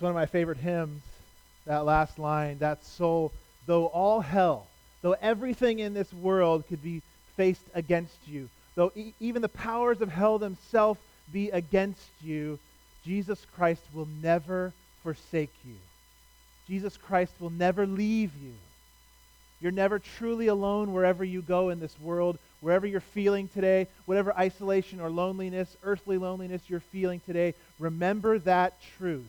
It's one of my favorite hymns, that last line, that soul, though all hell, though everything in this world could be faced against you, though e- even the powers of hell themselves be against you, Jesus Christ will never forsake you. Jesus Christ will never leave you. You're never truly alone wherever you go in this world, wherever you're feeling today, whatever isolation or loneliness, earthly loneliness you're feeling today. Remember that truth.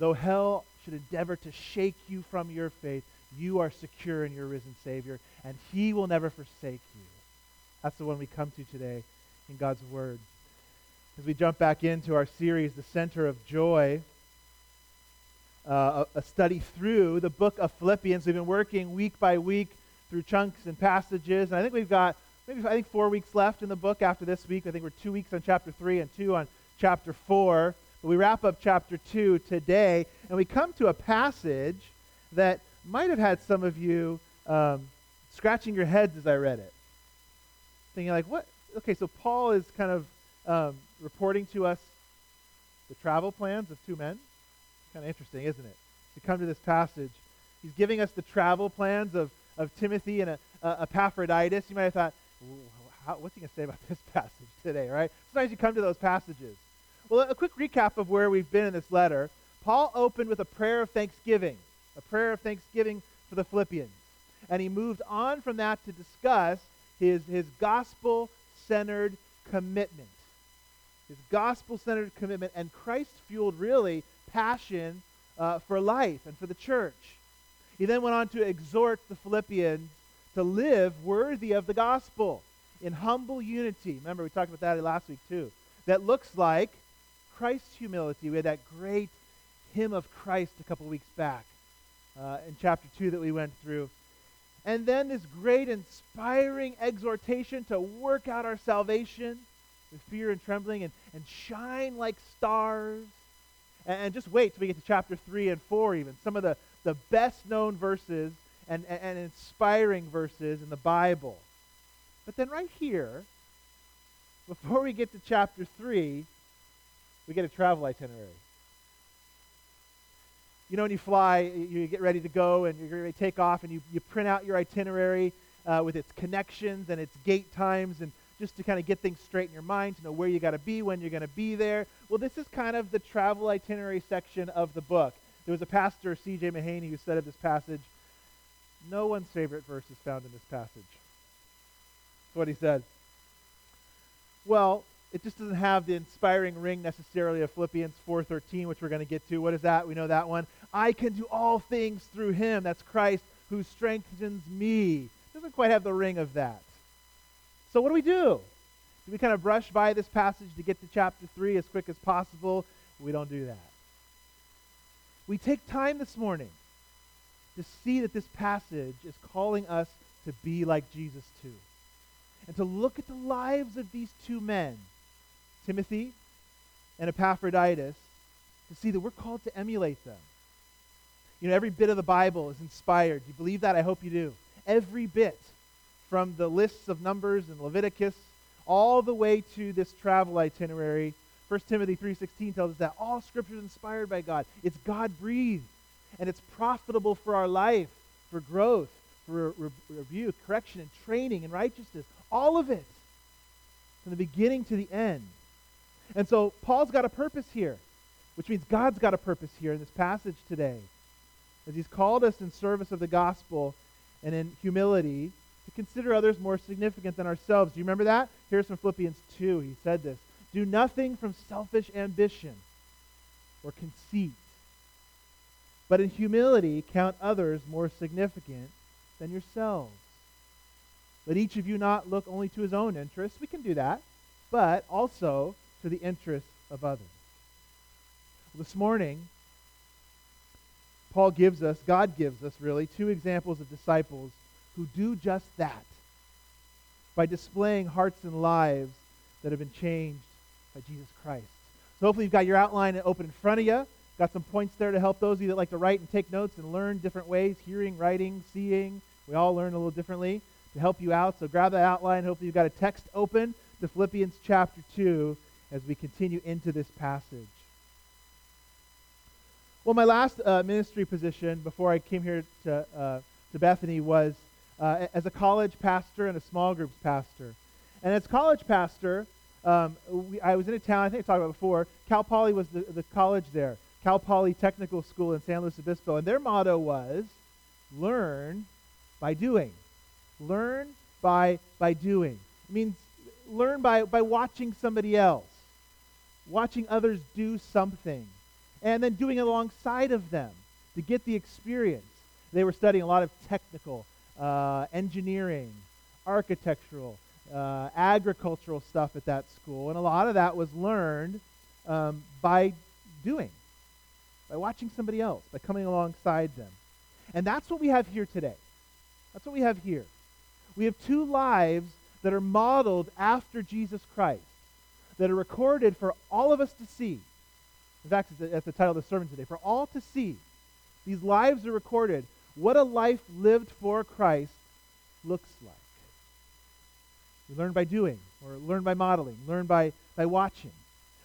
Though hell should endeavor to shake you from your faith, you are secure in your risen Savior, and He will never forsake you. That's the one we come to today in God's Word. As we jump back into our series, The Center of Joy, uh, a, a study through the book of Philippians. We've been working week by week through chunks and passages, and I think we've got maybe I think four weeks left in the book after this week. I think we're two weeks on chapter three and two on chapter four. We wrap up chapter two today, and we come to a passage that might have had some of you um, scratching your heads as I read it, thinking like, "What? Okay, so Paul is kind of um, reporting to us the travel plans of two men." Kind of interesting, isn't it? To come to this passage. He's giving us the travel plans of, of Timothy and a, a Epaphroditus. You might have thought, how, what's he going to say about this passage today, right? Sometimes you come to those passages. Well, a quick recap of where we've been in this letter. Paul opened with a prayer of thanksgiving, a prayer of thanksgiving for the Philippians. And he moved on from that to discuss his, his gospel centered commitment. His gospel centered commitment and Christ fueled, really, passion uh, for life and for the church. He then went on to exhort the Philippians to live worthy of the gospel in humble unity. Remember, we talked about that last week too. That looks like Christ's humility. We had that great hymn of Christ a couple weeks back uh, in chapter 2 that we went through. And then this great inspiring exhortation to work out our salvation with fear and trembling and, and shine like stars and, just wait till we get to chapter 3 and 4, even. Some of the, the best known verses and, and, and inspiring verses in the Bible. But then, right here, before we get to chapter 3, we get a travel itinerary. You know, when you fly, you get ready to go and you're ready to take off, and you, you print out your itinerary uh, with its connections and its gate times and just to kind of get things straight in your mind, to know where you got to be, when you're going to be there. Well, this is kind of the travel itinerary section of the book. There was a pastor, C.J. Mahaney, who said of this passage, no one's favorite verse is found in this passage. That's what he said. Well, it just doesn't have the inspiring ring necessarily of Philippians 4:13, which we're going to get to. What is that? We know that one. I can do all things through him. That's Christ who strengthens me. Doesn't quite have the ring of that. So, what do we do? Do we kind of brush by this passage to get to chapter 3 as quick as possible? We don't do that. We take time this morning to see that this passage is calling us to be like Jesus too. And to look at the lives of these two men, Timothy and Epaphroditus, to see that we're called to emulate them. You know, every bit of the Bible is inspired. Do you believe that? I hope you do. Every bit from the lists of Numbers and Leviticus all the way to this travel itinerary. 1 Timothy 3:16 tells us that all scripture is inspired by God. It's God breathed and it's profitable for our life, for growth, for re- rebuke, correction and training and righteousness. All of it from the beginning to the end. And so Paul's got a purpose here, which means God's got a purpose here in this passage today. As he's called us in service of the gospel and in humility to consider others more significant than ourselves. Do you remember that? Here's from Philippians 2. He said this Do nothing from selfish ambition or conceit, but in humility count others more significant than yourselves. Let each of you not look only to his own interests. We can do that, but also to the interests of others. This morning, Paul gives us, God gives us really, two examples of disciples who do just that by displaying hearts and lives that have been changed by Jesus Christ. So hopefully you've got your outline open in front of you. Got some points there to help those of you that like to write and take notes and learn different ways, hearing, writing, seeing. We all learn a little differently to help you out. So grab that outline. Hopefully you've got a text open to Philippians chapter 2 as we continue into this passage. Well, my last uh, ministry position before I came here to, uh, to Bethany was uh, as a college pastor and a small groups pastor. And as college pastor, um, we, I was in a town, I think I talked about before, Cal Poly was the, the college there, Cal Poly Technical School in San Luis Obispo. And their motto was learn by doing. Learn by, by doing. It means learn by, by watching somebody else, watching others do something, and then doing it alongside of them to get the experience. They were studying a lot of technical, uh, engineering, architectural, uh, agricultural stuff at that school, and a lot of that was learned um, by doing, by watching somebody else, by coming alongside them. And that's what we have here today. That's what we have here. We have two lives that are modeled after Jesus Christ, that are recorded for all of us to see. In fact, that's the title of the sermon today. For all to see. These lives are recorded. What a life lived for Christ looks like. We learn by doing, or learn by modeling, learn by, by watching.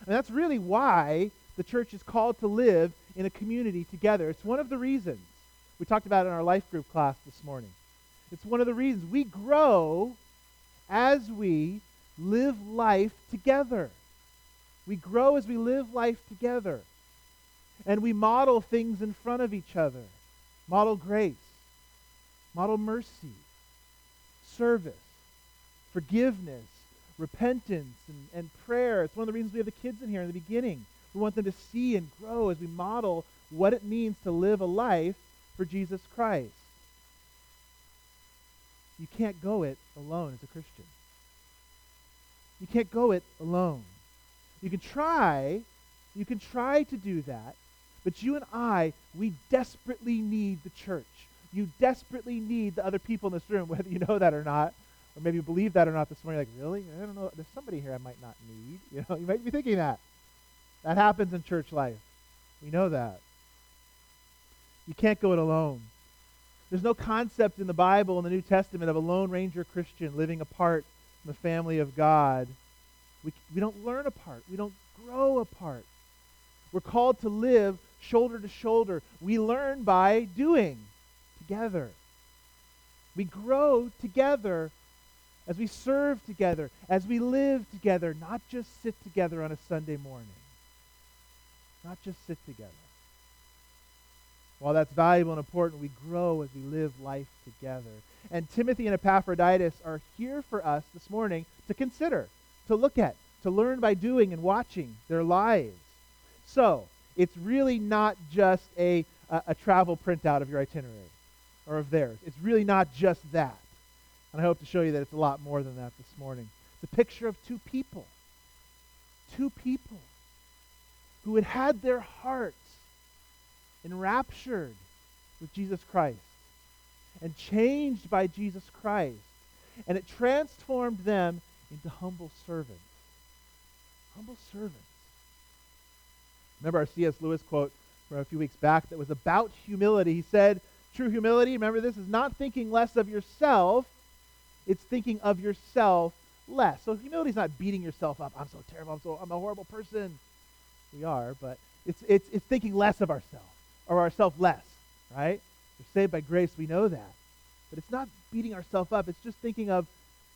And that's really why the church is called to live in a community together. It's one of the reasons. We talked about in our life group class this morning. It's one of the reasons we grow as we live life together. We grow as we live life together. And we model things in front of each other model grace, model mercy, service, forgiveness, repentance, and, and prayer. It's one of the reasons we have the kids in here in the beginning. We want them to see and grow as we model what it means to live a life for Jesus Christ. You can't go it alone as a Christian. You can't go it alone. You can try, you can try to do that, but you and I, we desperately need the church. You desperately need the other people in this room, whether you know that or not, or maybe you believe that or not this morning. Like, really? I don't know. There's somebody here I might not need. You know, you might be thinking that. That happens in church life. We know that. You can't go it alone. There's no concept in the Bible in the New Testament of a Lone Ranger Christian living apart the family of God. We, we don't learn apart, we don't grow apart. We're called to live shoulder to shoulder. We learn by doing together. We grow together as we serve together, as we live together, not just sit together on a Sunday morning. Not just sit together. While that's valuable and important, we grow as we live life together. And Timothy and Epaphroditus are here for us this morning to consider, to look at, to learn by doing and watching their lives. So, it's really not just a, a, a travel printout of your itinerary or of theirs. It's really not just that. And I hope to show you that it's a lot more than that this morning. It's a picture of two people. Two people who had had their hearts enraptured with Jesus Christ and changed by Jesus Christ. And it transformed them into humble servants. Humble servants. Remember our C.S. Lewis quote from a few weeks back that was about humility. He said, True humility, remember this, is not thinking less of yourself, it's thinking of yourself less. So humility is not beating yourself up. I'm so terrible. I'm so I'm a horrible person. We are, but it's it's it's thinking less of ourselves or ourselves less, right? We're saved by grace, we know that. But it's not beating ourselves up, it's just thinking of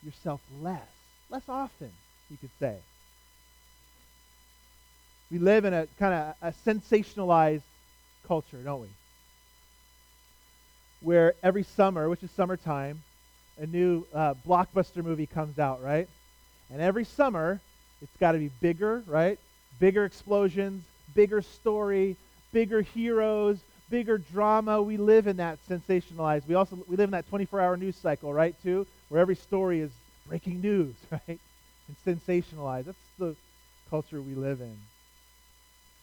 yourself less. Less often, you could say. We live in a kind of a sensationalized culture, don't we? Where every summer, which is summertime, a new uh, blockbuster movie comes out, right? And every summer, it's got to be bigger, right? Bigger explosions, bigger story, bigger heroes, bigger drama. We live in that sensationalized. We also we live in that 24-hour news cycle, right? Too, where every story is breaking news, right? And sensationalized. That's the culture we live in.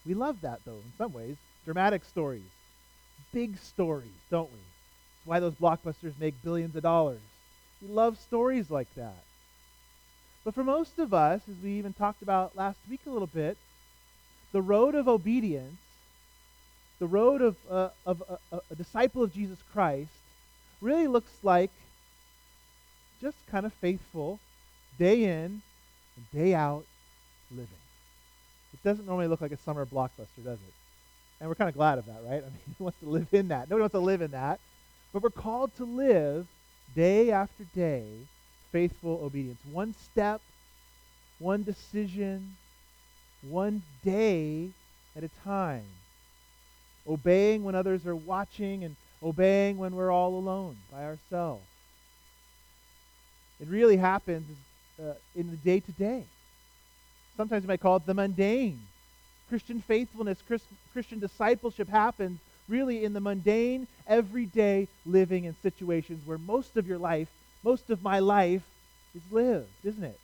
We love that though, in some ways. Dramatic stories, big stories, don't we? That's why those blockbusters make billions of dollars. We love stories like that. But for most of us, as we even talked about last week a little bit, the road of obedience the road of, uh, of uh, a disciple of Jesus Christ really looks like just kind of faithful, day in and day out living. It doesn't normally look like a summer blockbuster, does it? And we're kind of glad of that, right? I mean, who wants to live in that? Nobody wants to live in that. But we're called to live day after day faithful obedience. One step, one decision, one day at a time. Obeying when others are watching and obeying when we're all alone by ourselves. It really happens uh, in the day to day. Sometimes you might call it the mundane. Christian faithfulness, Christ, Christian discipleship happens really in the mundane, everyday living in situations where most of your life, most of my life, is lived, isn't it?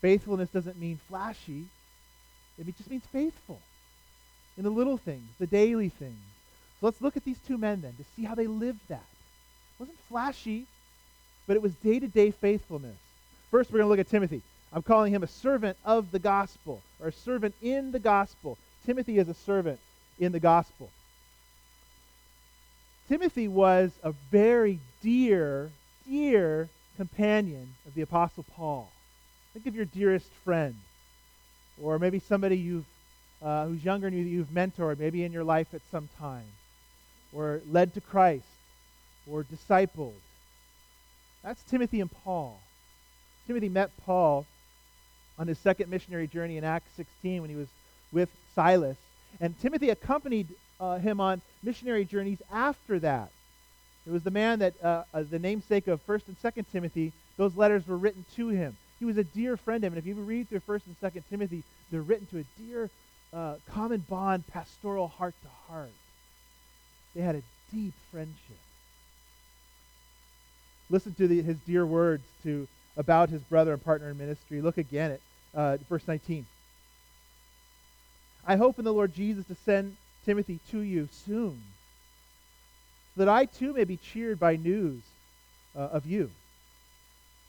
Faithfulness doesn't mean flashy, it just means faithful in the little things, the daily things. So let's look at these two men then to see how they lived that. It wasn't flashy, but it was day to day faithfulness. First, we're going to look at Timothy. I'm calling him a servant of the gospel, or a servant in the gospel. Timothy is a servant in the gospel. Timothy was a very dear, dear companion of the Apostle Paul. Think of your dearest friend, or maybe somebody you've, uh, who's younger than you that you've mentored, maybe in your life at some time, or led to Christ, or discipled. That's Timothy and Paul. Timothy met Paul on his second missionary journey in Acts 16 when he was with Silas. And Timothy accompanied uh, him on missionary journeys after that. It was the man that, uh, uh, the namesake of 1st and 2nd Timothy, those letters were written to him. He was a dear friend of him. And if you read through 1st and 2nd Timothy, they're written to a dear, uh, common bond, pastoral heart to heart. They had a deep friendship. Listen to the, his dear words to about his brother and partner in ministry. Look again at uh, verse 19. I hope in the Lord Jesus to send Timothy to you soon, so that I too may be cheered by news uh, of you.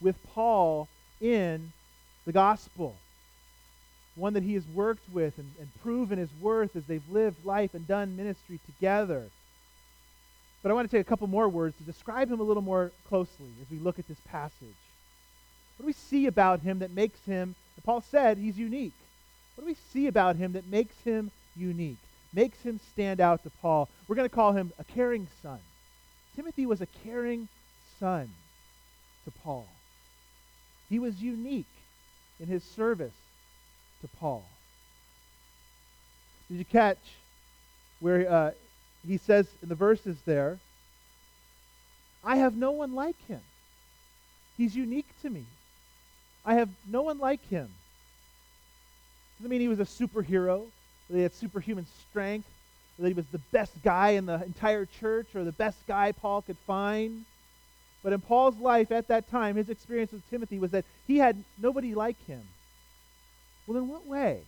with Paul in the gospel, one that he has worked with and, and proven his worth as they've lived life and done ministry together. But I want to take a couple more words to describe him a little more closely as we look at this passage. What do we see about him that makes him, Paul said he's unique. What do we see about him that makes him unique, makes him stand out to Paul? We're going to call him a caring son. Timothy was a caring son to Paul. He was unique in his service to Paul. Did you catch where uh, he says in the verses there, I have no one like him. He's unique to me. I have no one like him. Doesn't mean he was a superhero, that he had superhuman strength, that he was the best guy in the entire church, or the best guy Paul could find. But in Paul's life at that time, his experience with Timothy was that he had nobody like him. Well, in what way?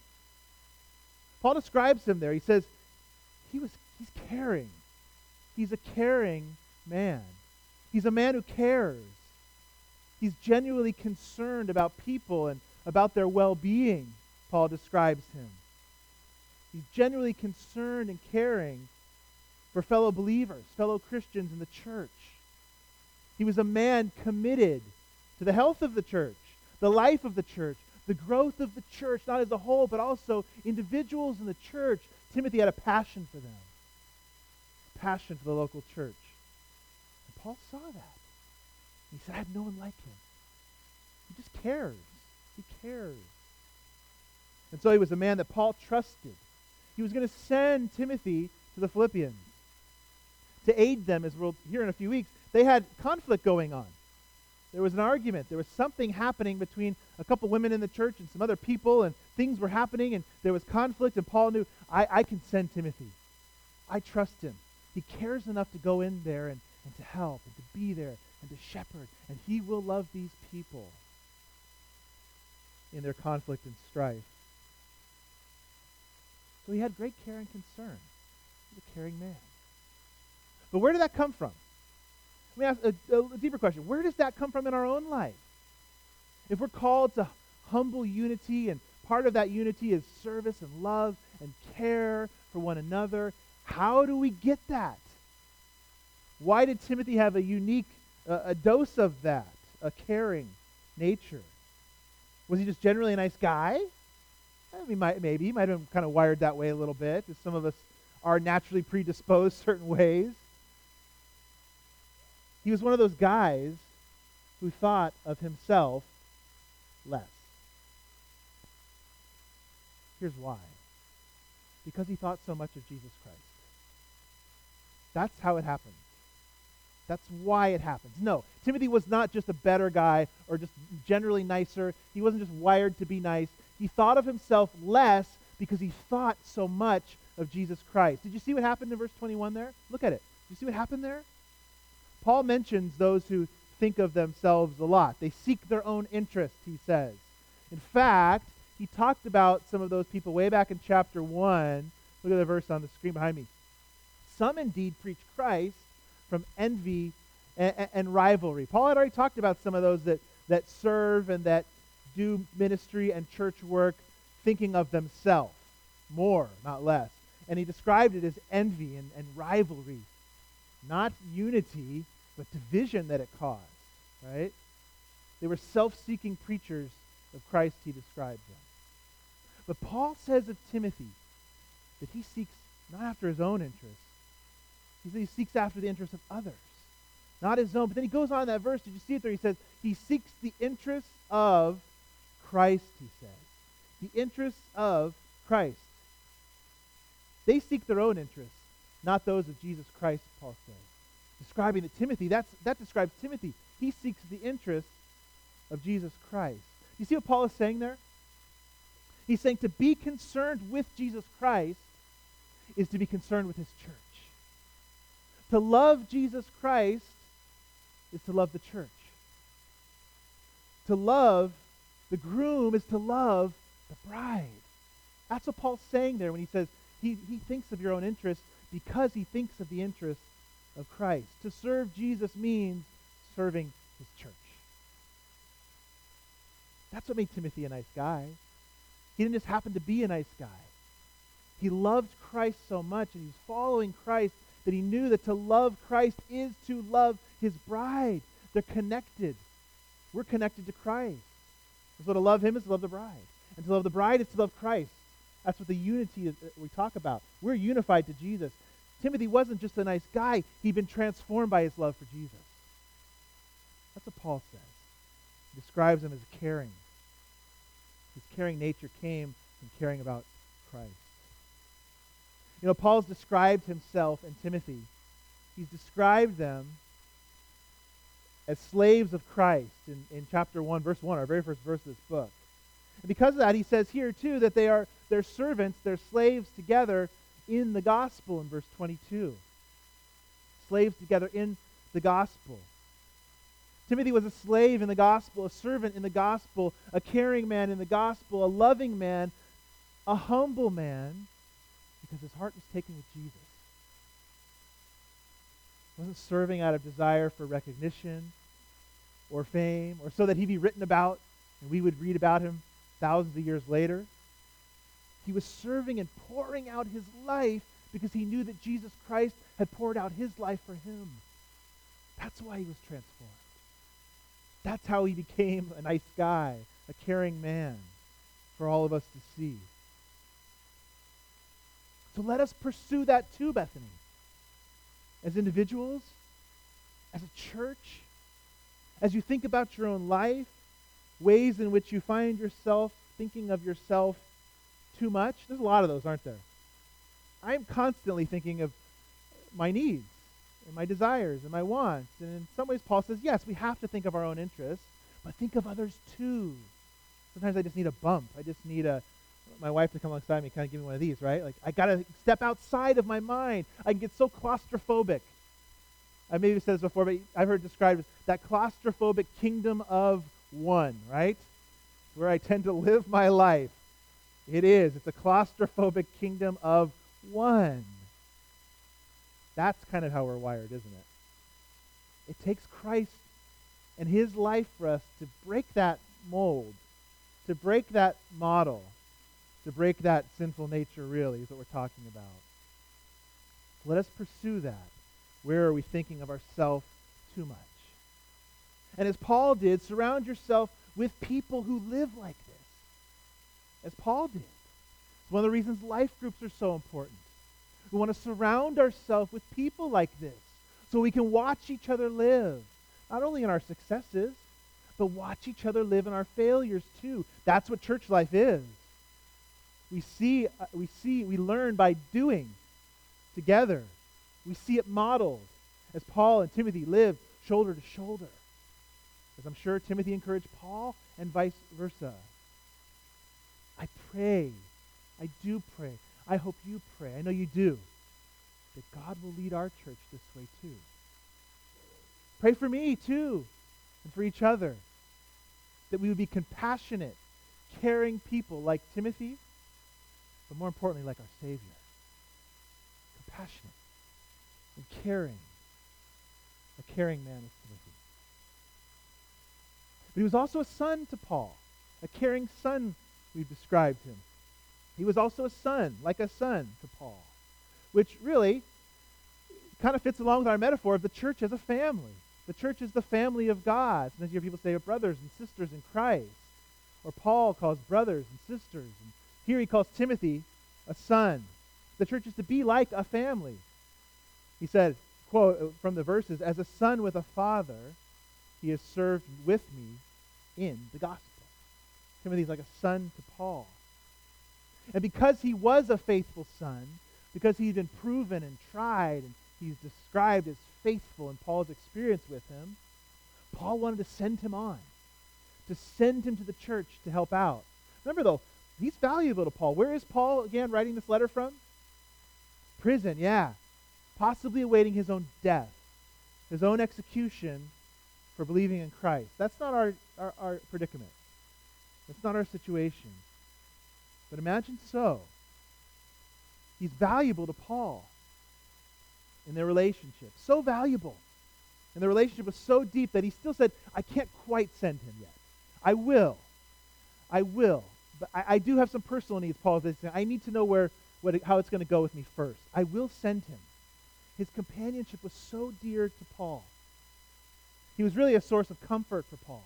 Paul describes him there. He says, he was, he's caring. He's a caring man. He's a man who cares. He's genuinely concerned about people and about their well being, Paul describes him. He's genuinely concerned and caring for fellow believers, fellow Christians in the church. He was a man committed to the health of the church, the life of the church, the growth of the church, not as a whole, but also individuals in the church. Timothy had a passion for them, a passion for the local church. And Paul saw that. He said, I have no one like him. He just cares. He cares. And so he was a man that Paul trusted. He was going to send Timothy to the Philippians to aid them, as we'll hear in a few weeks. They had conflict going on. There was an argument. There was something happening between a couple women in the church and some other people, and things were happening, and there was conflict, and Paul knew, I, I can send Timothy. I trust him. He cares enough to go in there and, and to help and to be there and to shepherd, and he will love these people in their conflict and strife. So he had great care and concern. He was a caring man. But where did that come from? Let me ask a, a deeper question. Where does that come from in our own life? If we're called to humble unity, and part of that unity is service and love and care for one another, how do we get that? Why did Timothy have a unique uh, a dose of that, a caring nature? Was he just generally a nice guy? I mean, might, maybe he might have been kind of wired that way a little bit, some of us are naturally predisposed certain ways. He was one of those guys who thought of himself less. Here's why because he thought so much of Jesus Christ. That's how it happened. That's why it happens. No, Timothy was not just a better guy or just generally nicer. He wasn't just wired to be nice. He thought of himself less because he thought so much of Jesus Christ. Did you see what happened in verse 21 there? Look at it. Did you see what happened there? Paul mentions those who think of themselves a lot. They seek their own interest, he says. In fact, he talked about some of those people way back in chapter 1. Look at the verse on the screen behind me. Some indeed preach Christ from envy and, and, rivalry. Paul had already talked about some of those that, that serve and that do ministry and church work thinking of themselves more, not less. And he described it as envy and, and rivalry not unity, but division that it caused, right? They were self seeking preachers of Christ, he described them. But Paul says of Timothy that he seeks not after his own interests, he says he seeks after the interests of others, not his own. But then he goes on in that verse. Did you see it there? He says he seeks the interests of Christ, he says. The interests of Christ. They seek their own interests not those of Jesus Christ, Paul says. Describing that Timothy, that's, that describes Timothy. He seeks the interests of Jesus Christ. You see what Paul is saying there? He's saying to be concerned with Jesus Christ is to be concerned with his church. To love Jesus Christ is to love the church. To love the groom is to love the bride. That's what Paul's saying there when he says he, he thinks of your own interest because he thinks of the interests of Christ. To serve Jesus means serving his church. That's what made Timothy a nice guy. He didn't just happen to be a nice guy. He loved Christ so much and he was following Christ that he knew that to love Christ is to love his bride. They're connected. We're connected to Christ. And so to love him is to love the bride. And to love the bride is to love Christ. That's what the unity is, uh, we talk about. We're unified to Jesus. Timothy wasn't just a nice guy, he'd been transformed by his love for Jesus. That's what Paul says. He describes him as caring. His caring nature came from caring about Christ. You know, Paul's described himself and Timothy. He's described them as slaves of Christ in, in chapter 1, verse 1, our very first verse of this book. And because of that, he says here, too, that they are their servants, their slaves together in the gospel in verse 22. Slaves together in the gospel. Timothy was a slave in the gospel, a servant in the gospel, a caring man in the gospel, a loving man, a humble man, because his heart was taken with Jesus. He wasn't serving out of desire for recognition or fame or so that he'd be written about and we would read about him thousands of years later. He was serving and pouring out his life because he knew that Jesus Christ had poured out his life for him. That's why he was transformed. That's how he became a nice guy, a caring man for all of us to see. So let us pursue that too, Bethany. As individuals, as a church, as you think about your own life, ways in which you find yourself thinking of yourself too much. There's a lot of those, aren't there? I'm constantly thinking of my needs and my desires and my wants. And in some ways, Paul says, yes, we have to think of our own interests, but think of others too. Sometimes I just need a bump. I just need a my wife to come alongside me, kind of give me one of these, right? Like I gotta step outside of my mind. I can get so claustrophobic. I maybe said this before, but I've heard described as that claustrophobic kingdom of one, right? Where I tend to live my life It is. It's a claustrophobic kingdom of one. That's kind of how we're wired, isn't it? It takes Christ and his life for us to break that mold, to break that model, to break that sinful nature, really, is what we're talking about. Let us pursue that. Where are we thinking of ourselves too much? And as Paul did, surround yourself with people who live like this, as Paul did. It's one of the reasons life groups are so important. We want to surround ourselves with people like this so we can watch each other live, not only in our successes, but watch each other live in our failures too. That's what church life is. We see, uh, we see, we learn by doing together. We see it modeled as Paul and Timothy lived shoulder to shoulder. As I'm sure Timothy encouraged Paul and vice versa. I pray, I do pray, I hope you pray, I know you do, that God will lead our church this way too. Pray for me too, and for each other, that we would be compassionate, caring people like Timothy, but more importantly, like our Savior. Compassionate and caring. A caring man is Timothy. But he was also a son to Paul, a caring son, we've described him. He was also a son, like a son to Paul, which really kind of fits along with our metaphor of the church as a family. The church is the family of God. Sometimes you hear people say brothers and sisters in Christ. Or Paul calls brothers and sisters. And here he calls Timothy a son. The church is to be like a family. He said, quote from the verses, as a son with a father, he has served with me in the gospel. Timothy's like a son to Paul. And because he was a faithful son, because he'd been proven and tried, and he's described as faithful in Paul's experience with him, Paul wanted to send him on, to send him to the church to help out. Remember, though, he's valuable to Paul. Where is Paul, again, writing this letter from? Prison, yeah. Possibly awaiting his own death, his own execution for believing in Christ. That's not our, our, our predicament. That's not our situation. But imagine so. He's valuable to Paul in their relationship. So valuable. And the relationship was so deep that he still said, I can't quite send him yet. I will. I will. But I, I do have some personal needs, Paul says. I need to know where, what, how it's going to go with me first. I will send him. His companionship was so dear to Paul. He was really a source of comfort for Paul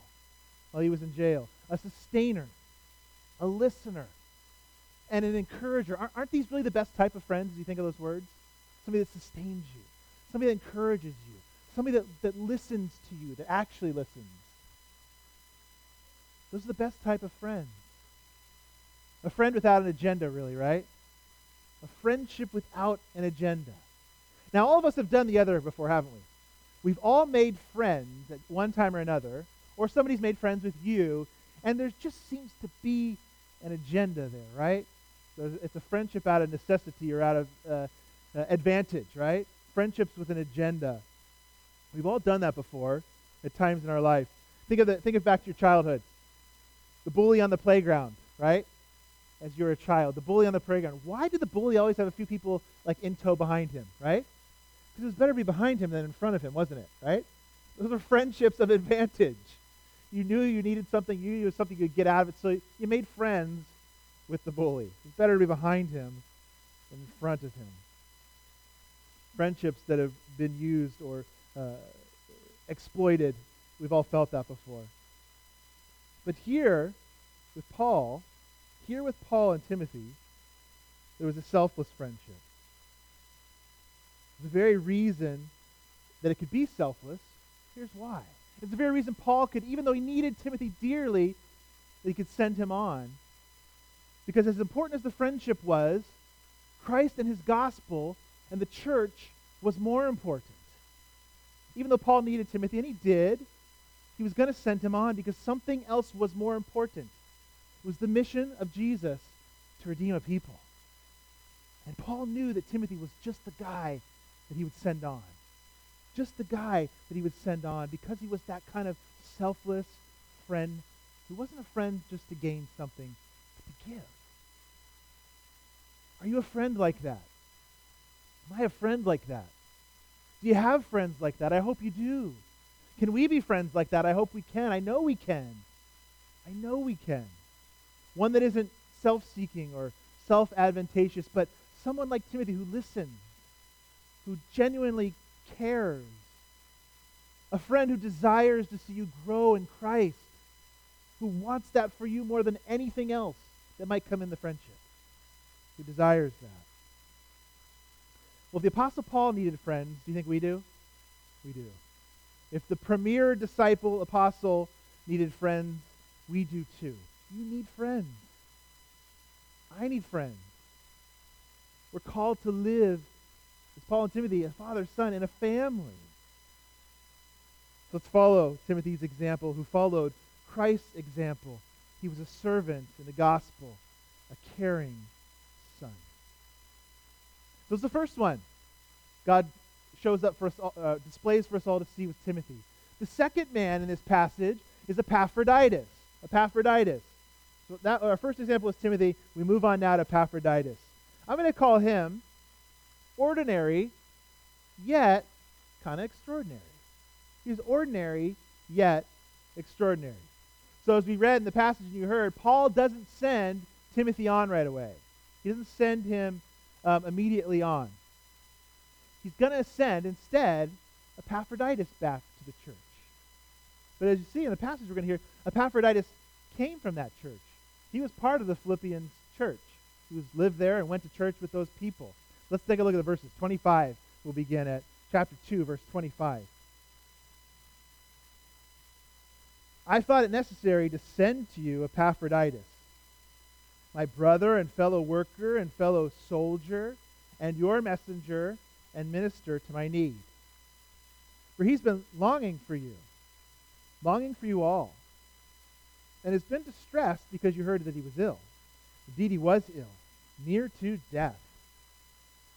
while he was in jail, a sustainer, a listener, and an encourager. Aren't these really the best type of friends as you think of those words? Somebody that sustains you, somebody that encourages you, somebody that, that listens to you, that actually listens. Those are the best type of friends. A friend without an agenda, really, right? A friendship without an agenda. Now, all of us have done the other before, haven't we? We've all made friends at one time or another, or somebody's made friends with you, and there just seems to be an agenda there, right? It's a friendship out of necessity or out of uh, uh, advantage, right? Friendships with an agenda. We've all done that before at times in our life. Think of the, think of back to your childhood. The bully on the playground, right? As you're a child, the bully on the playground. Why did the bully always have a few people like in tow behind him, right? Because it was better to be behind him than in front of him, wasn't it? Right? Those are friendships of advantage. You knew you needed something, you knew something you could get out of it, so you made friends with the bully. It's better to be behind him than in front of him. Friendships that have been used or uh, exploited, we've all felt that before. But here, with Paul, here with Paul and Timothy, there was a selfless friendship. The very reason that it could be selfless, here's why. It's the very reason Paul could, even though he needed Timothy dearly, that he could send him on because as important as the friendship was, Christ and his gospel and the church was more important. Even though Paul needed Timothy, and he did, he was going to send him on because something else was more important. It was the mission of Jesus to redeem a people. And Paul knew that Timothy was just the guy that he would send on. Just the guy that he would send on because he was that kind of selfless friend who wasn't a friend just to gain something, but to give Are you a friend like that? Am I a friend like that? Do you have friends like that? I hope you do. Can we be friends like that? I hope we can. I know we can. I know we can. One that isn't self seeking or self advantageous, but someone like Timothy who listens, who genuinely cares, a friend who desires to see you grow in Christ, who wants that for you more than anything else that might come in the friendship, who desires that. Well, if the Apostle Paul needed friends, do you think we do? We do. If the premier disciple apostle needed friends, we do too. You need friends. I need friends. We're called to live, as Paul and Timothy, a father, son, in a family. So Let's follow Timothy's example, who followed Christ's example. He was a servant in the gospel, a caring son. So it's the first one. God shows up for us, all, uh, displays for us all to see with Timothy. The second man in this passage is Epaphroditus. Epaphroditus. So that, our first example is Timothy. We move on now to Epaphroditus. I'm going to call him ordinary, yet kind of extraordinary. He's ordinary, yet extraordinary. So, as we read in the passage and you heard, Paul doesn't send Timothy on right away. He doesn't send him um, immediately on. He's going to send instead Epaphroditus back to the church. But as you see in the passage we're going to hear, Epaphroditus came from that church. He was part of the Philippians church. He was lived there and went to church with those people. Let's take a look at the verses. 25 we'll begin at chapter 2, verse 25. I thought it necessary to send to you Epaphroditus, my brother and fellow worker and fellow soldier, and your messenger and minister to my need. For he's been longing for you, longing for you all, and has been distressed because you heard that he was ill. Indeed, he was ill, near to death.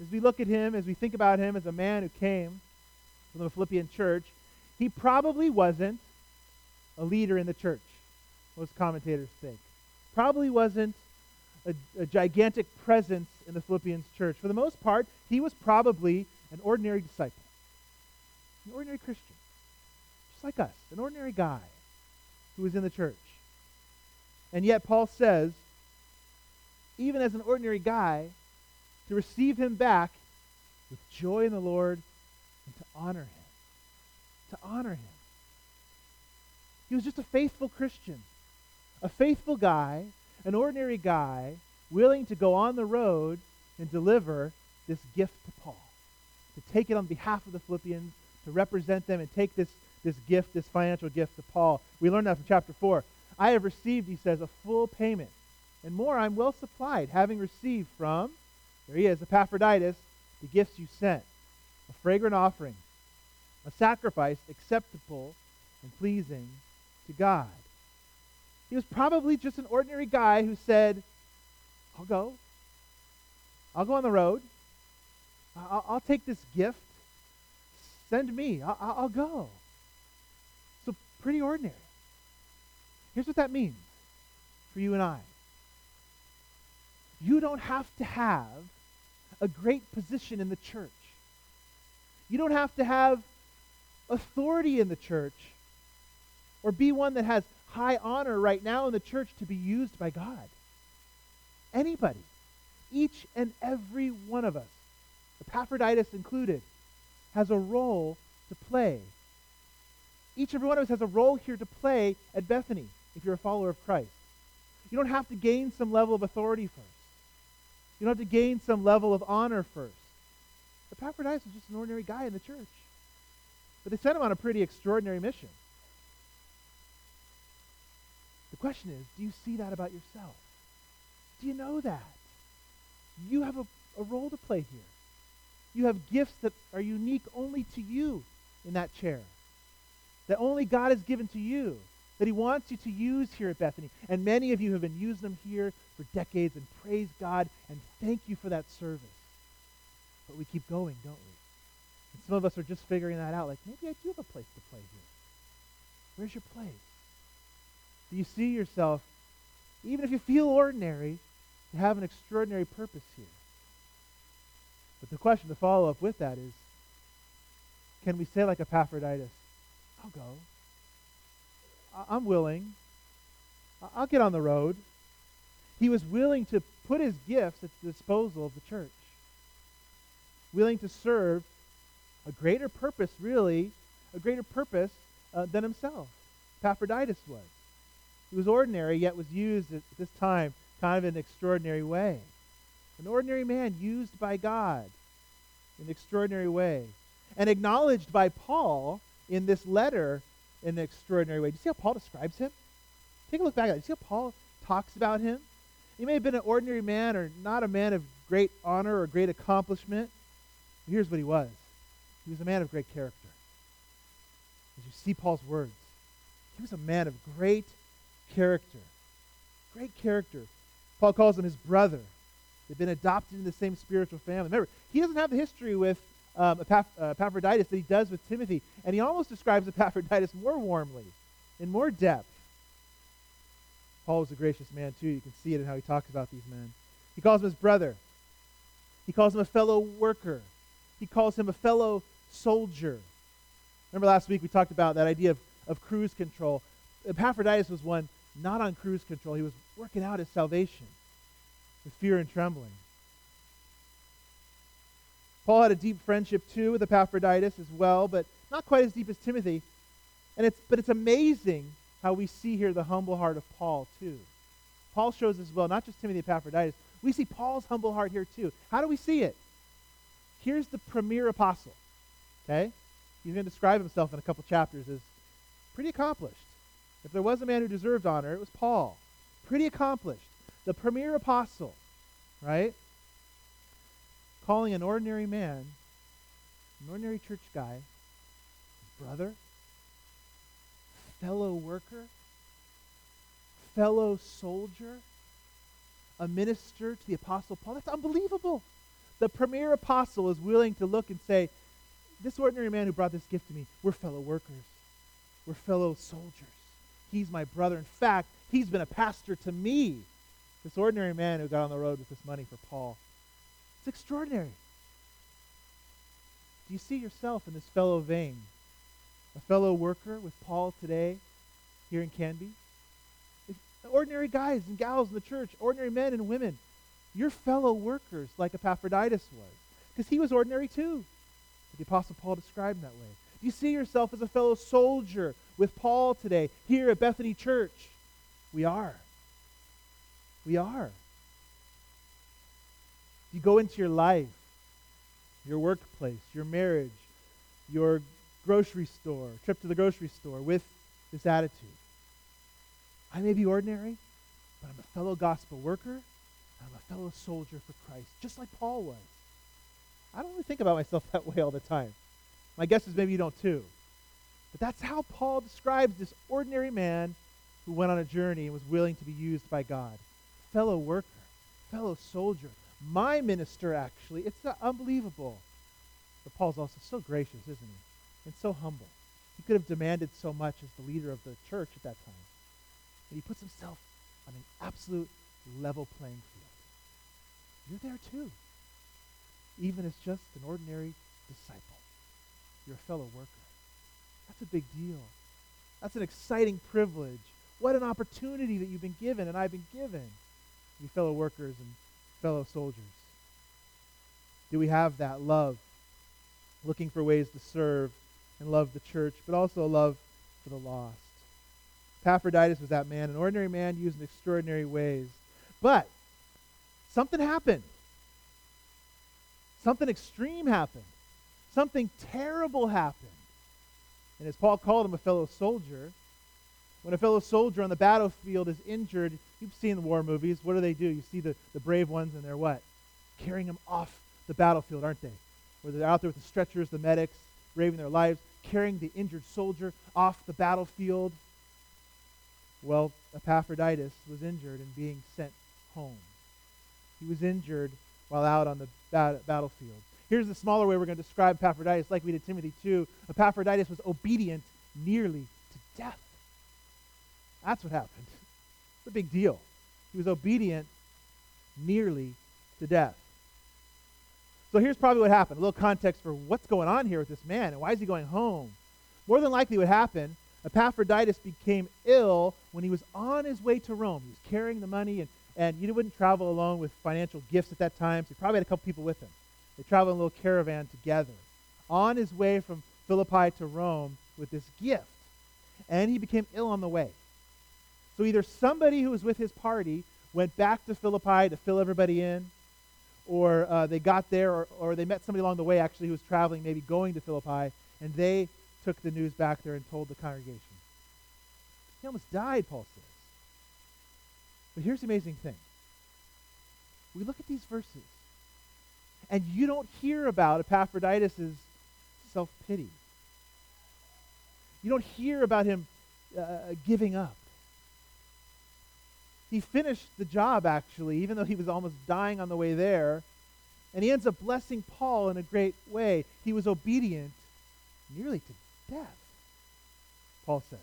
as we look at him, as we think about him as a man who came from the Philippian church, he probably wasn't a leader in the church, most commentators think. Probably wasn't a, a, gigantic presence in the Philippians church. For the most part, he was probably an ordinary disciple, an ordinary Christian, just like us, an ordinary guy who was in the church. And yet, Paul says, even as an ordinary guy, to receive him back with joy in the Lord and to honor him. To honor him. He was just a faithful Christian, a faithful guy, an ordinary guy, willing to go on the road and deliver this gift to Paul, to take it on behalf of the Philippians, to represent them and take this, this gift, this financial gift to Paul. We learned that from chapter 4. I have received, he says, a full payment, and more I'm well supplied, having received from, there he is, Epaphroditus, the gifts you sent, a fragrant offering, a sacrifice acceptable and pleasing to God. He was probably just an ordinary guy who said, I'll go. I'll go on the road. I'll, I'll take this gift. Send me. I'll, I'll go. So, pretty ordinary. Here's what that means for you and I you don't have to have a great position in the church, you don't have to have authority in the church or be one that has high honor right now in the church to be used by God. Anybody, each and every one of us, Epaphroditus included, has a role to play. Each and every one of us has a role here to play at Bethany if you're a follower of Christ. You don't have to gain some level of authority first. You don't have to gain some level of honor first. Epaphroditus was just an ordinary guy in the church. But they sent him on a pretty extraordinary mission. The question is do you see that about yourself? Do you know that? you have a, a role to play here. You have gifts that are unique only to you in that chair, that only God has given to you, that He wants you to use here at Bethany. And many of you have been using them here for decades, and praise God and thank you for that service. But we keep going, don't we? And some of us are just figuring that out. Like, maybe I do have a place to play here. Where's your place? Do you see yourself, even if you feel ordinary, to have an extraordinary purpose here? But the question to follow up with that is can we say, like Epaphroditus, I'll go? I- I'm willing. I- I'll get on the road. He was willing to put his gifts at the disposal of the church, willing to serve a greater purpose, really, a greater purpose uh, than himself. Epaphroditus was. He was ordinary, yet was used at this time kind of in an extraordinary way. An ordinary man used by God in an extraordinary way. And acknowledged by Paul in this letter in an extraordinary way. Do you see how Paul describes him? Take a look back at it. Do you see how Paul talks about him? He may have been an ordinary man or not a man of great honor or great accomplishment. But Here's what he was he was a man of great character. As you see Paul's words, he was a man of great character. Great character. Paul calls him his brother. They've been adopted in the same spiritual family. Remember, he doesn't have the history with um, uh, Epaphroditus that he does with Timothy, and he almost describes Epaphroditus more warmly, in more depth. Paul was a gracious man, too. You can see it in how he talks about these men. He calls him his brother. He calls him a fellow worker. He calls him a fellow soldier. Remember last week we talked about that idea of, of cruise control. Epaphroditus was one not on cruise control. He was working out his salvation with fear and trembling. Paul had a deep friendship too with Epaphroditus as well, but not quite as deep as Timothy. And it's but it's amazing how we see here the humble heart of Paul too. Paul shows as well, not just Timothy Epaphroditus. We see Paul's humble heart here too. How do we see it? Here's the premier apostle. Okay? He's going to describe himself in a couple chapters as pretty accomplished. If there was a man who deserved honor, it was Paul. Pretty accomplished. The premier apostle, right? Calling an ordinary man, an ordinary church guy, his brother, fellow worker, fellow soldier, a minister to the apostle Paul. That's unbelievable. The premier apostle is willing to look and say, This ordinary man who brought this gift to me, we're fellow workers, we're fellow soldiers. He's my brother. In fact, he's been a pastor to me. This ordinary man who got on the road with this money for Paul. It's extraordinary. Do you see yourself in this fellow vein? A fellow worker with Paul today here in Canby? Ordinary guys and gals in the church, ordinary men and women, you're fellow workers like Epaphroditus was. Because he was ordinary too. The Apostle Paul described him that way. Do you see yourself as a fellow soldier with Paul today here at Bethany Church? We are. We are. You go into your life, your workplace, your marriage, your grocery store, trip to the grocery store with this attitude. I may be ordinary, but I'm a fellow gospel worker. I'm a fellow soldier for Christ, just like Paul was. I don't really think about myself that way all the time. My guess is maybe you don't too. But that's how Paul describes this ordinary man who went on a journey and was willing to be used by God. Fellow worker, fellow soldier, my minister, actually. It's unbelievable. But Paul's also so gracious, isn't he? And so humble. He could have demanded so much as the leader of the church at that time. And he puts himself on an absolute level playing field. You're there too. Even as just an ordinary disciple. You're a fellow worker. That's a big deal. That's an exciting privilege. What an opportunity that you've been given and I've been given. You fellow workers and fellow soldiers. Do we have that love? Looking for ways to serve and love the church, but also love for the lost. Epaphroditus was that man, an ordinary man used in extraordinary ways. But something happened. Something extreme happened. Something terrible happened. And as Paul called him a fellow soldier, when a fellow soldier on the battlefield is injured, you've seen the war movies. What do they do? You see the, the brave ones and they're what? carrying him off the battlefield, aren't they? Where they're out there with the stretchers, the medics, braving their lives, carrying the injured soldier off the battlefield. Well, Epaphroditus was injured and being sent home. He was injured while out on the bat- battlefield. Here's the smaller way we're going to describe Epaphroditus, like we did Timothy 2. Epaphroditus was obedient nearly to death. That's what happened. It's a big deal. He was obedient nearly to death. So here's probably what happened. A little context for what's going on here with this man and why is he going home? More than likely, what happened, Epaphroditus became ill when he was on his way to Rome. He was carrying the money, and, and you wouldn't travel alone with financial gifts at that time, so he probably had a couple people with him. They traveled in a little caravan together. On his way from Philippi to Rome with this gift. And he became ill on the way. So either somebody who was with his party went back to Philippi to fill everybody in, or uh, they got there, or, or they met somebody along the way actually who was traveling, maybe going to Philippi, and they took the news back there and told the congregation. He almost died, Paul says. But here's the amazing thing. We look at these verses, and you don't hear about Epaphroditus' self pity. You don't hear about him uh, giving up. He finished the job, actually, even though he was almost dying on the way there. And he ends up blessing Paul in a great way. He was obedient nearly to death, Paul says.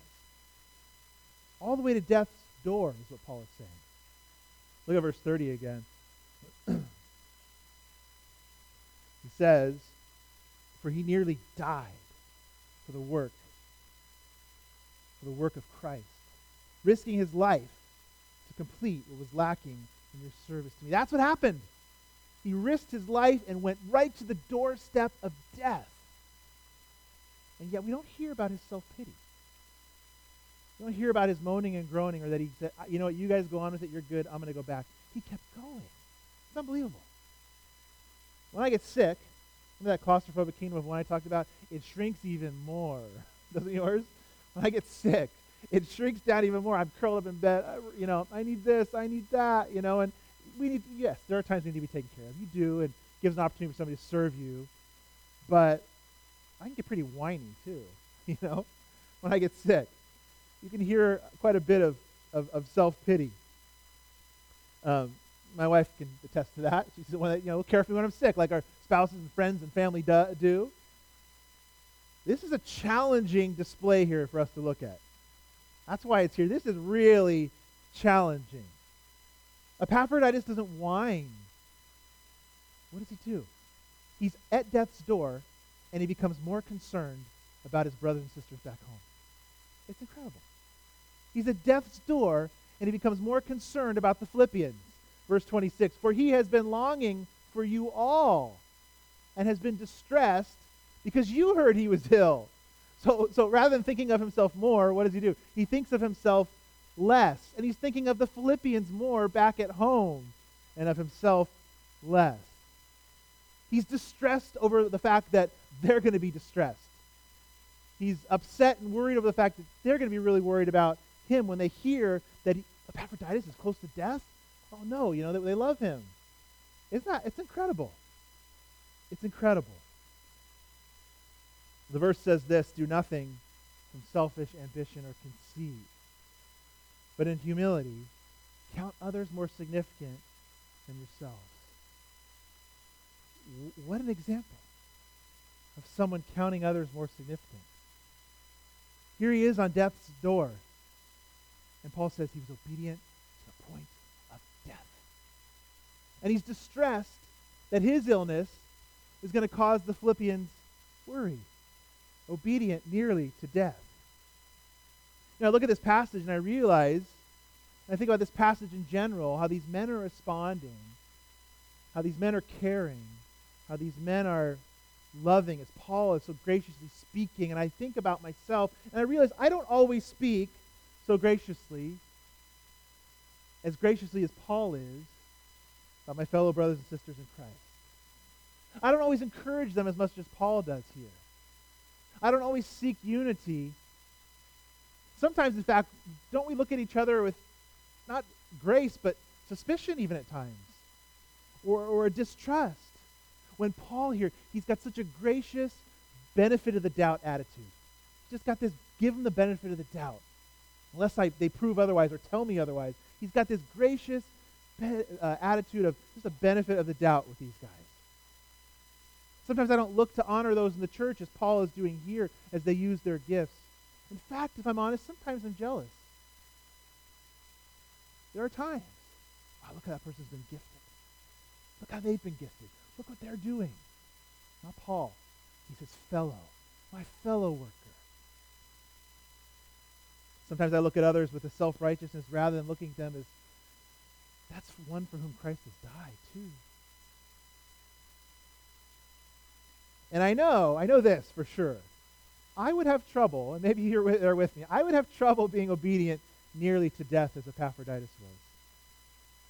All the way to death's door is what Paul is saying. Look at verse 30 again. he says, For he nearly died for the work, for the work of Christ, risking his life complete what was lacking in your service to me. That's what happened. He risked his life and went right to the doorstep of death. And yet we don't hear about his self pity. We don't hear about his moaning and groaning or that he said, you know what, you guys go on with it, you're good, I'm going to go back. He kept going. It's unbelievable. When I get sick, remember that claustrophobic kingdom of one I talked about? It shrinks even more. Doesn't yours? When I get sick, it shrinks down even more. I'm curled up in bed. You know, I need this, I need that, you know, and we need, yes, there are times we need to be taken care of. You do, and gives an opportunity for somebody to serve you. But I can get pretty whiny too, you know, when I get sick. You can hear quite a bit of, of, of self pity. Um, my wife can attest to that. She's the one that, you know, care for me when I'm sick, like our spouses and friends and family do. This is a challenging display here for us to look at. That's why it's here. This is really challenging. Epaphroditus doesn't whine. What does he do? He's at death's door, and he becomes more concerned about his brothers and sisters back home. It's incredible. He's at death's door, and he becomes more concerned about the Philippians. Verse 26 For he has been longing for you all, and has been distressed because you heard he was ill. So, so rather than thinking of himself more, what does he do? He thinks of himself less. And he's thinking of the Philippians more back at home and of himself less. He's distressed over the fact that they're going to be distressed. He's upset and worried over the fact that they're going to be really worried about him when they hear that he, Epaphroditus is close to death. Oh no, you know, they, they love him. It's not, it's incredible. It's incredible. The verse says this do nothing from selfish ambition or conceit, but in humility, count others more significant than yourselves. What an example of someone counting others more significant. Here he is on death's door. And Paul says he was obedient to the point of death. And he's distressed that his illness is going to cause the Philippians worry obedient nearly to death. Now, I look at this passage and I realize, and I think about this passage in general, how these men are responding, how these men are caring, how these men are loving as Paul is so graciously speaking. And I think about myself and I realize I don't always speak so graciously, as graciously as Paul is, about my fellow brothers and sisters in Christ. I don't always encourage them as much as Paul does here. I don't always seek unity. Sometimes, in fact, don't we look at each other with not grace, but suspicion even at times? or, or a distrust. When Paul here, he's got such a gracious benefit of the doubt attitude. Just got this give him the benefit of the doubt. Unless I, they prove otherwise or tell me otherwise. He's got this gracious be, uh, attitude of just a benefit of the doubt with these guys. Sometimes I don't look to honor those in the church as Paul is doing here as they use their gifts. In fact, if I'm honest, sometimes I'm jealous. There are times, wow, look how that person's been gifted. Look how they've been gifted. Look what they're doing. Not Paul. He says, fellow, my fellow worker. Sometimes I look at others with a self righteousness rather than looking at them as that's one for whom Christ has died, too. And I know, I know this for sure. I would have trouble, and maybe you're there with me, I would have trouble being obedient nearly to death as Epaphroditus was.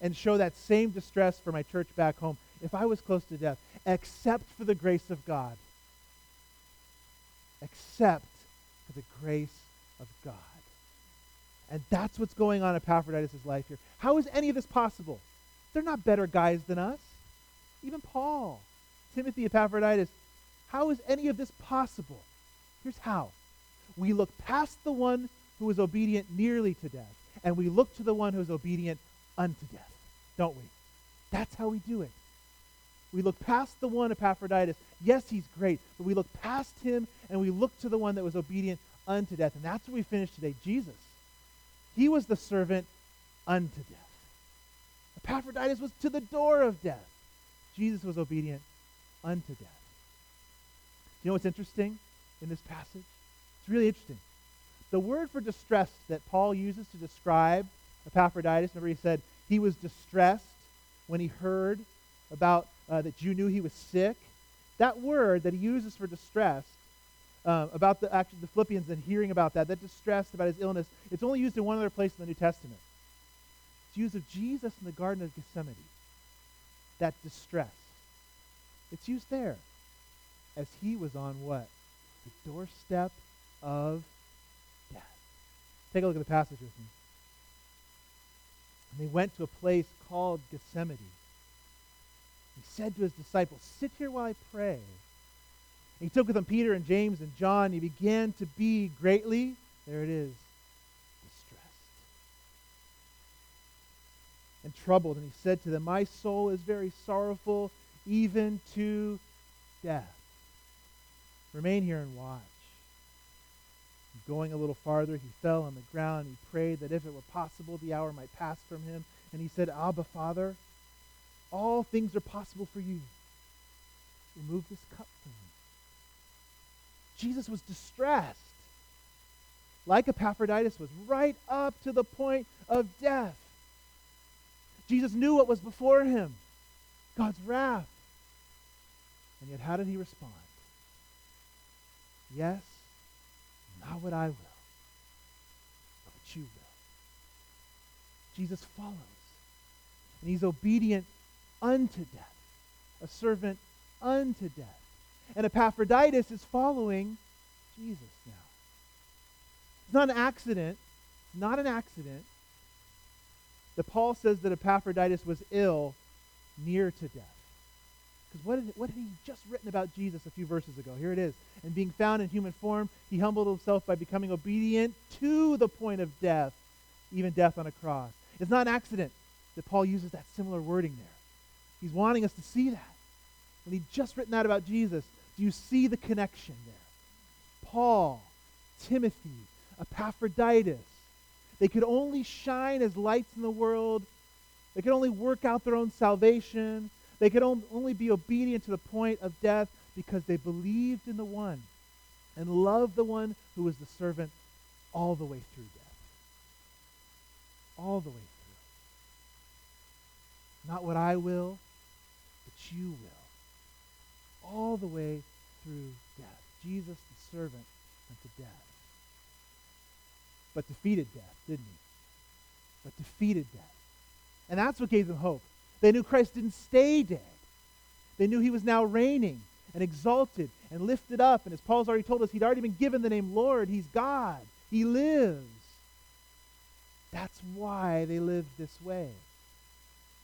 And show that same distress for my church back home if I was close to death, except for the grace of God. Except for the grace of God. And that's what's going on in Epaphroditus' life here. How is any of this possible? They're not better guys than us. Even Paul, Timothy, Epaphroditus. How is any of this possible? Here's how. We look past the one who is obedient nearly to death, and we look to the one who is obedient unto death, don't we? That's how we do it. We look past the one, Epaphroditus. Yes, he's great, but we look past him and we look to the one that was obedient unto death. And that's what we finish today Jesus. He was the servant unto death. Epaphroditus was to the door of death. Jesus was obedient unto death. You know what's interesting in this passage? It's really interesting. The word for distressed that Paul uses to describe Epaphroditus, remember he said he was distressed when he heard about uh, that you knew he was sick. That word that he uses for distressed um, about the actually the Philippians and hearing about that, that distress about his illness, it's only used in one other place in the New Testament. It's used of Jesus in the Garden of Gethsemane. That distress. It's used there as he was on what? The doorstep of death. Take a look at the passage with me. And they went to a place called Gethsemane. He said to his disciples, Sit here while I pray. And He took with him Peter and James and John. He began to be greatly, there it is, distressed and troubled. And he said to them, My soul is very sorrowful, even to death. Remain here and watch. Going a little farther, he fell on the ground. He prayed that if it were possible, the hour might pass from him. And he said, Abba, Father, all things are possible for you. Remove this cup from me. Jesus was distressed, like Epaphroditus was, right up to the point of death. Jesus knew what was before him God's wrath. And yet, how did he respond? Yes, not what I will, but what you will. Jesus follows, and he's obedient unto death, a servant unto death. And Epaphroditus is following Jesus now. It's not an accident. It's not an accident that Paul says that Epaphroditus was ill near to death. Because what, what had he just written about Jesus a few verses ago? Here it is. And being found in human form, he humbled himself by becoming obedient to the point of death, even death on a cross. It's not an accident that Paul uses that similar wording there. He's wanting us to see that. When he'd just written that about Jesus, do you see the connection there? Paul, Timothy, Epaphroditus, they could only shine as lights in the world. They could only work out their own salvation. They could only be obedient to the point of death because they believed in the one and loved the one who was the servant all the way through death. All the way through. Not what I will, but you will all the way through death. Jesus, the servant unto death. But defeated death, didn't he? But defeated death. And that's what gave them hope. They knew Christ didn't stay dead. They knew he was now reigning and exalted and lifted up. And as Paul's already told us, he'd already been given the name Lord. He's God. He lives. That's why they lived this way.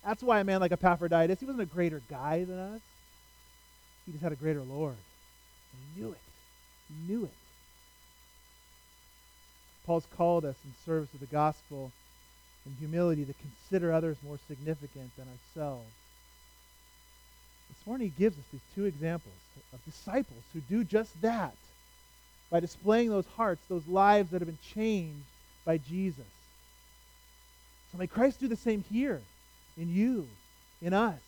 That's why a man like Epaphroditus, he wasn't a greater guy than us. He just had a greater Lord. He knew it. He knew it. Paul's called us in service of the gospel in humility to consider others more significant than ourselves. This morning he gives us these two examples of disciples who do just that by displaying those hearts, those lives that have been changed by Jesus. So may Christ do the same here in you, in us,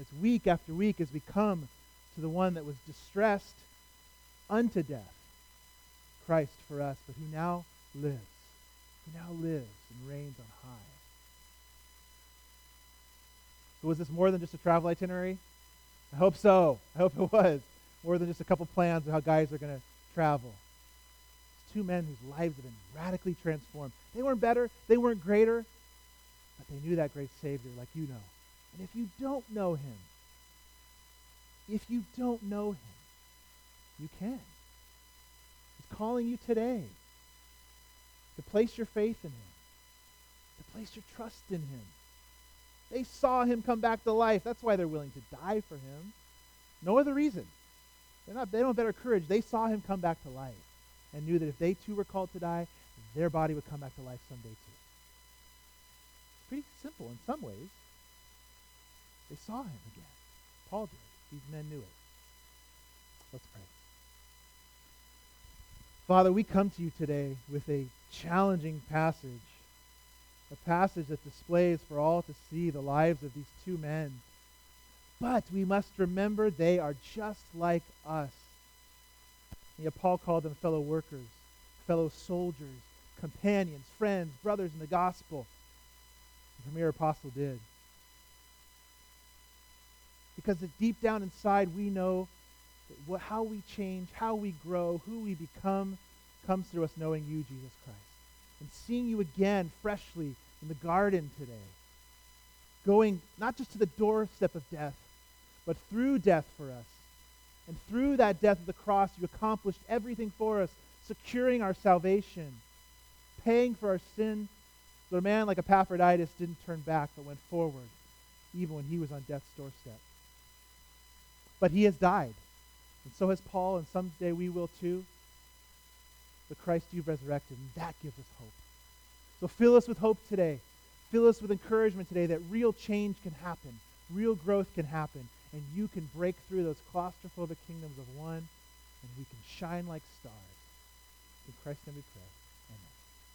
as week after week as we come to the one that was distressed unto death, Christ for us, but who now lives, who now lives and reigns on high. So was this more than just a travel itinerary? I hope so. I hope it was. More than just a couple plans of how guys are going to travel. It's two men whose lives have been radically transformed. They weren't better, they weren't greater, but they knew that great Savior like you know. And if you don't know him, if you don't know him, you can. He's calling you today to place your faith in him, to place your trust in him. They saw him come back to life. That's why they're willing to die for him. No other reason. They're not, they don't have better courage. They saw him come back to life and knew that if they too were called to die, their body would come back to life someday too. It's pretty simple in some ways. They saw him again. Paul did. These men knew it. Let's pray. Father, we come to you today with a challenging passage, a passage that displays for all to see the lives of these two men. But we must remember they are just like us. And yet Paul called them fellow workers, fellow soldiers, companions, friends, brothers in the gospel. The premier apostle did. Because deep down inside we know that how we change, how we grow, who we become comes through us knowing you, Jesus Christ. And seeing you again freshly in the garden today. Going not just to the doorstep of death, but through death for us. And through that death of the cross, you accomplished everything for us, securing our salvation, paying for our sin, so a man like Epaphroditus didn't turn back, but went forward, even when he was on death's doorstep. But he has died. And so has Paul, and someday we will too. But Christ you've resurrected, and that gives us hope. So fill us with hope today. Fill us with encouragement today that real change can happen, real growth can happen, and you can break through those claustrophobic kingdoms of one, and we can shine like stars. In Christ's name we pray.